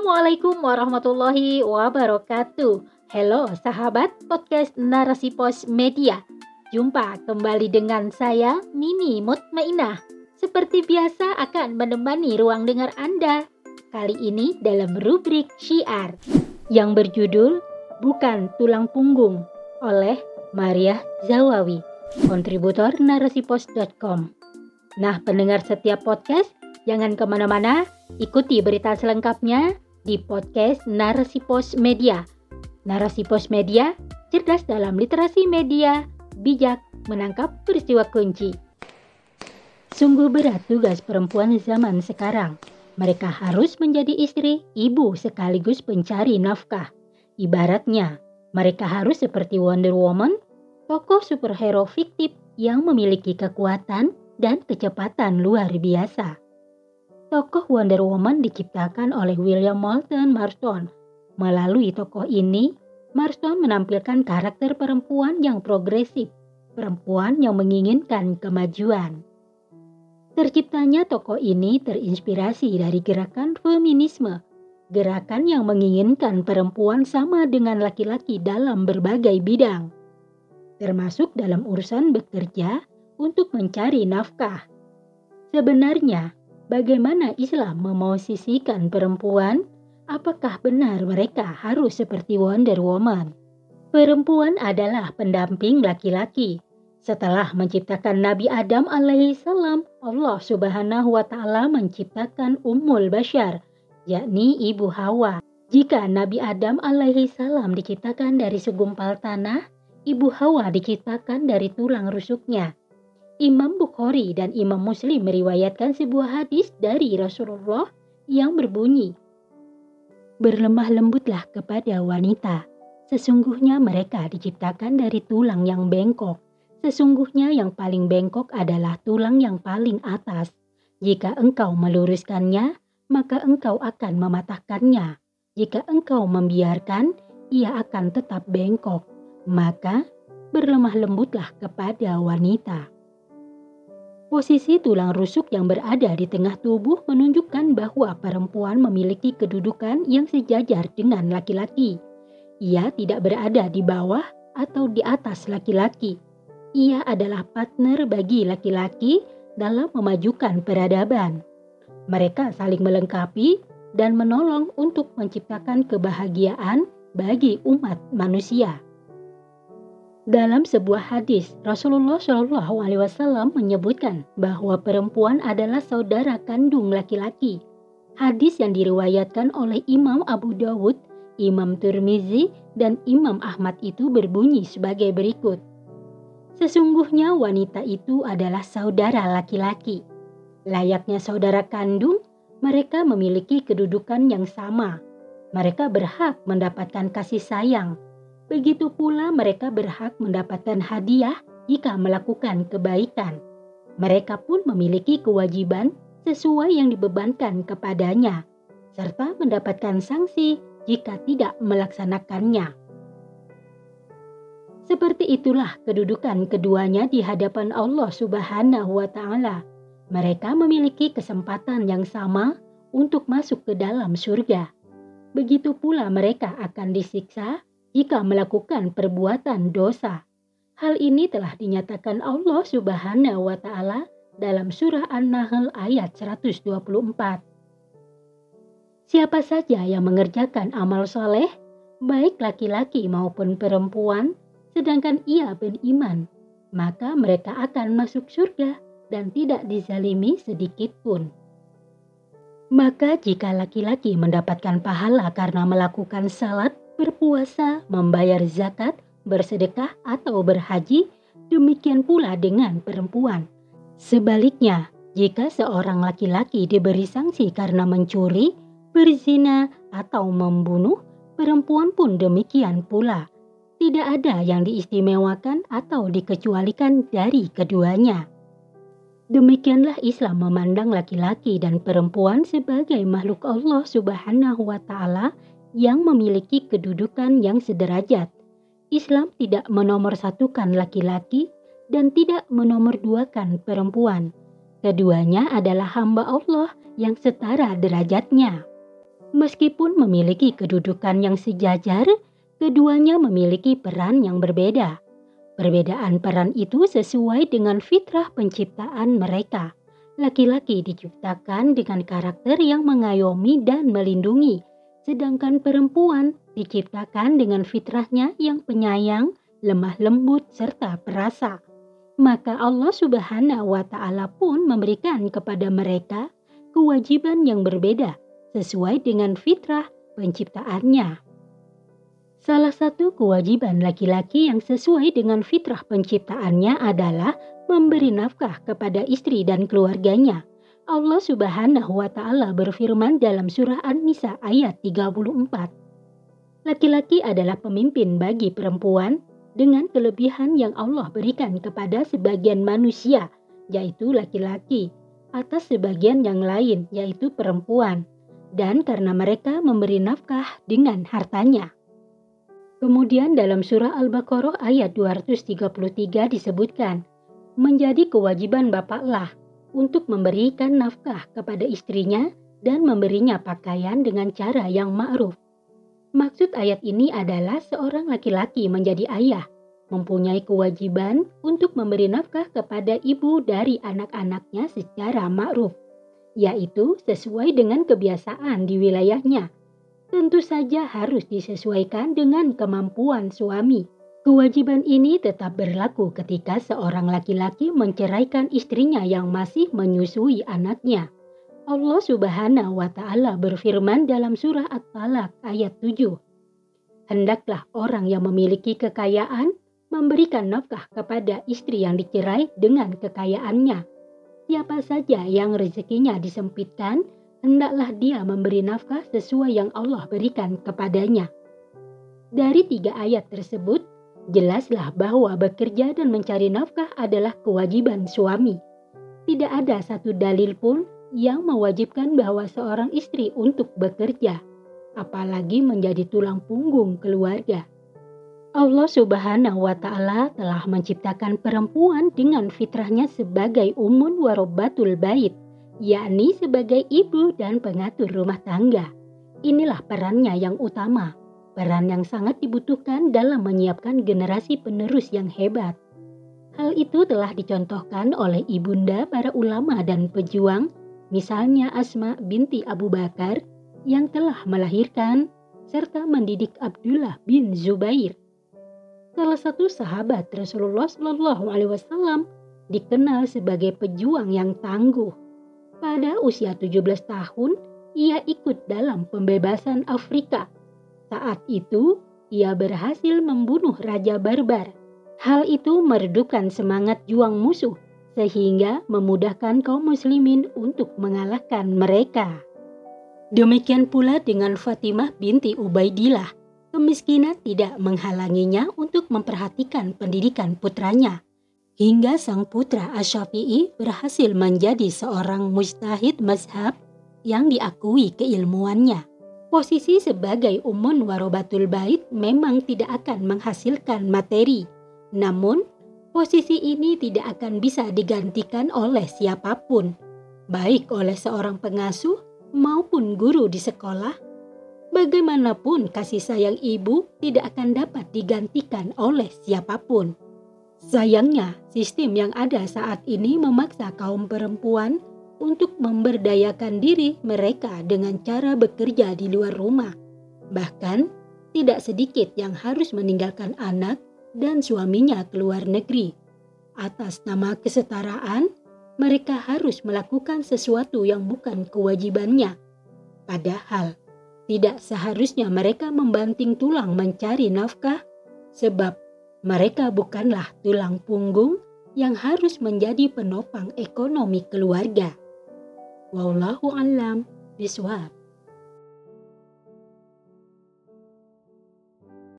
Assalamualaikum warahmatollahi wabarakatuh. Halo sahabat podcast Narasi Pos Media. Jumpa kembali dengan saya Mimi Mutmainah. Seperti biasa akan menemani ruang dengar Anda. Kali ini dalam rubrik Syiar yang berjudul Bukan Tulang Punggung oleh Maria Zawawi, kontributor narasipos.com. Nah, pendengar setiap podcast, jangan ke mana-mana, ikuti berita selengkapnya di podcast Narasi Pos Media. Narasi Pos Media, cerdas dalam literasi media, bijak menangkap peristiwa kunci. Sungguh berat tugas perempuan zaman sekarang. Mereka harus menjadi istri, ibu sekaligus pencari nafkah. Ibaratnya, mereka harus seperti Wonder Woman, tokoh superhero fiktif yang memiliki kekuatan dan kecepatan luar biasa. Tokoh Wonder Woman diciptakan oleh William Moulton Marston. Melalui tokoh ini, Marston menampilkan karakter perempuan yang progresif, perempuan yang menginginkan kemajuan. Terciptanya tokoh ini terinspirasi dari gerakan feminisme, gerakan yang menginginkan perempuan sama dengan laki-laki dalam berbagai bidang termasuk dalam urusan bekerja untuk mencari nafkah. Sebenarnya, bagaimana Islam memosisikan perempuan? Apakah benar mereka harus seperti Wonder Woman? Perempuan adalah pendamping laki-laki. Setelah menciptakan Nabi Adam alaihi salam, Allah Subhanahu wa taala menciptakan Ummul Bashar, yakni ibu Hawa. Jika Nabi Adam alaihi salam diciptakan dari segumpal tanah, Ibu Hawa diciptakan dari tulang rusuknya. Imam Bukhari dan Imam Muslim meriwayatkan sebuah hadis dari Rasulullah yang berbunyi, Berlemah lembutlah kepada wanita. Sesungguhnya mereka diciptakan dari tulang yang bengkok. Sesungguhnya yang paling bengkok adalah tulang yang paling atas. Jika engkau meluruskannya, maka engkau akan mematahkannya. Jika engkau membiarkan, ia akan tetap bengkok maka berlemah lembutlah kepada wanita. Posisi tulang rusuk yang berada di tengah tubuh menunjukkan bahwa perempuan memiliki kedudukan yang sejajar dengan laki-laki. Ia tidak berada di bawah atau di atas laki-laki. Ia adalah partner bagi laki-laki dalam memajukan peradaban. Mereka saling melengkapi dan menolong untuk menciptakan kebahagiaan bagi umat manusia. Dalam sebuah hadis, Rasulullah Shallallahu Alaihi Wasallam menyebutkan bahwa perempuan adalah saudara kandung laki-laki. Hadis yang diriwayatkan oleh Imam Abu Dawud, Imam Turmizi, dan Imam Ahmad itu berbunyi sebagai berikut. Sesungguhnya wanita itu adalah saudara laki-laki. Layaknya saudara kandung, mereka memiliki kedudukan yang sama. Mereka berhak mendapatkan kasih sayang, Begitu pula mereka berhak mendapatkan hadiah jika melakukan kebaikan. Mereka pun memiliki kewajiban sesuai yang dibebankan kepadanya, serta mendapatkan sanksi jika tidak melaksanakannya. Seperti itulah kedudukan keduanya di hadapan Allah Subhanahu wa Ta'ala. Mereka memiliki kesempatan yang sama untuk masuk ke dalam surga. Begitu pula mereka akan disiksa jika melakukan perbuatan dosa. Hal ini telah dinyatakan Allah Subhanahu wa taala dalam surah An-Nahl ayat 124. Siapa saja yang mengerjakan amal soleh, baik laki-laki maupun perempuan, sedangkan ia beriman, maka mereka akan masuk surga dan tidak dizalimi sedikit pun. Maka jika laki-laki mendapatkan pahala karena melakukan salat, berpuasa, membayar zakat, bersedekah, atau berhaji, demikian pula dengan perempuan. Sebaliknya, jika seorang laki-laki diberi sanksi karena mencuri, berzina, atau membunuh, perempuan pun demikian pula. Tidak ada yang diistimewakan atau dikecualikan dari keduanya. Demikianlah Islam memandang laki-laki dan perempuan sebagai makhluk Allah Subhanahu wa taala yang memiliki kedudukan yang sederajat. Islam tidak menomorsatukan laki-laki dan tidak menomorduakan perempuan. Keduanya adalah hamba Allah yang setara derajatnya. Meskipun memiliki kedudukan yang sejajar, keduanya memiliki peran yang berbeda. Perbedaan peran itu sesuai dengan fitrah penciptaan mereka. Laki-laki diciptakan dengan karakter yang mengayomi dan melindungi, sedangkan perempuan diciptakan dengan fitrahnya yang penyayang, lemah lembut, serta perasa. Maka Allah Subhanahu wa Ta'ala pun memberikan kepada mereka kewajiban yang berbeda sesuai dengan fitrah penciptaannya. Salah satu kewajiban laki-laki yang sesuai dengan fitrah penciptaannya adalah memberi nafkah kepada istri dan keluarganya. Allah Subhanahu wa taala berfirman dalam surah An-Nisa ayat 34. Laki-laki adalah pemimpin bagi perempuan dengan kelebihan yang Allah berikan kepada sebagian manusia, yaitu laki-laki, atas sebagian yang lain, yaitu perempuan dan karena mereka memberi nafkah dengan hartanya. Kemudian dalam surah Al-Baqarah ayat 233 disebutkan, menjadi kewajiban bapaklah untuk memberikan nafkah kepada istrinya dan memberinya pakaian dengan cara yang ma'ruf. Maksud ayat ini adalah seorang laki-laki menjadi ayah, mempunyai kewajiban untuk memberi nafkah kepada ibu dari anak-anaknya secara ma'ruf yaitu sesuai dengan kebiasaan di wilayahnya. Tentu saja harus disesuaikan dengan kemampuan suami. Kewajiban ini tetap berlaku ketika seorang laki-laki menceraikan istrinya yang masih menyusui anaknya. Allah Subhanahu wa taala berfirman dalam surah At-Talaq ayat 7. Hendaklah orang yang memiliki kekayaan memberikan nafkah kepada istri yang dicerai dengan kekayaannya Siapa saja yang rezekinya disempitkan, hendaklah dia memberi nafkah sesuai yang Allah berikan kepadanya. Dari tiga ayat tersebut, jelaslah bahwa bekerja dan mencari nafkah adalah kewajiban suami. Tidak ada satu dalil pun yang mewajibkan bahwa seorang istri untuk bekerja, apalagi menjadi tulang punggung keluarga. Allah Subhanahu wa Ta'ala telah menciptakan perempuan dengan fitrahnya sebagai umun warobatul bait, yakni sebagai ibu dan pengatur rumah tangga. Inilah perannya yang utama, peran yang sangat dibutuhkan dalam menyiapkan generasi penerus yang hebat. Hal itu telah dicontohkan oleh ibunda para ulama dan pejuang, misalnya Asma binti Abu Bakar yang telah melahirkan serta mendidik Abdullah bin Zubair salah satu sahabat Rasulullah Shallallahu Alaihi Wasallam dikenal sebagai pejuang yang tangguh. Pada usia 17 tahun, ia ikut dalam pembebasan Afrika. Saat itu, ia berhasil membunuh Raja Barbar. Hal itu meredupkan semangat juang musuh, sehingga memudahkan kaum muslimin untuk mengalahkan mereka. Demikian pula dengan Fatimah binti Ubaidillah Kemiskinan tidak menghalanginya untuk memperhatikan pendidikan putranya. Hingga sang putra Asyafi'i berhasil menjadi seorang mujtahid mazhab yang diakui keilmuannya. Posisi sebagai umun warobatul bait memang tidak akan menghasilkan materi. Namun, posisi ini tidak akan bisa digantikan oleh siapa pun, baik oleh seorang pengasuh maupun guru di sekolah Bagaimanapun kasih sayang ibu tidak akan dapat digantikan oleh siapa pun. Sayangnya, sistem yang ada saat ini memaksa kaum perempuan untuk memberdayakan diri mereka dengan cara bekerja di luar rumah. Bahkan, tidak sedikit yang harus meninggalkan anak dan suaminya ke luar negeri. Atas nama kesetaraan, mereka harus melakukan sesuatu yang bukan kewajibannya. Padahal, tidak seharusnya mereka membanting tulang mencari nafkah, sebab mereka bukanlah tulang punggung yang harus menjadi penopang ekonomi keluarga. Wallahu alam biswab.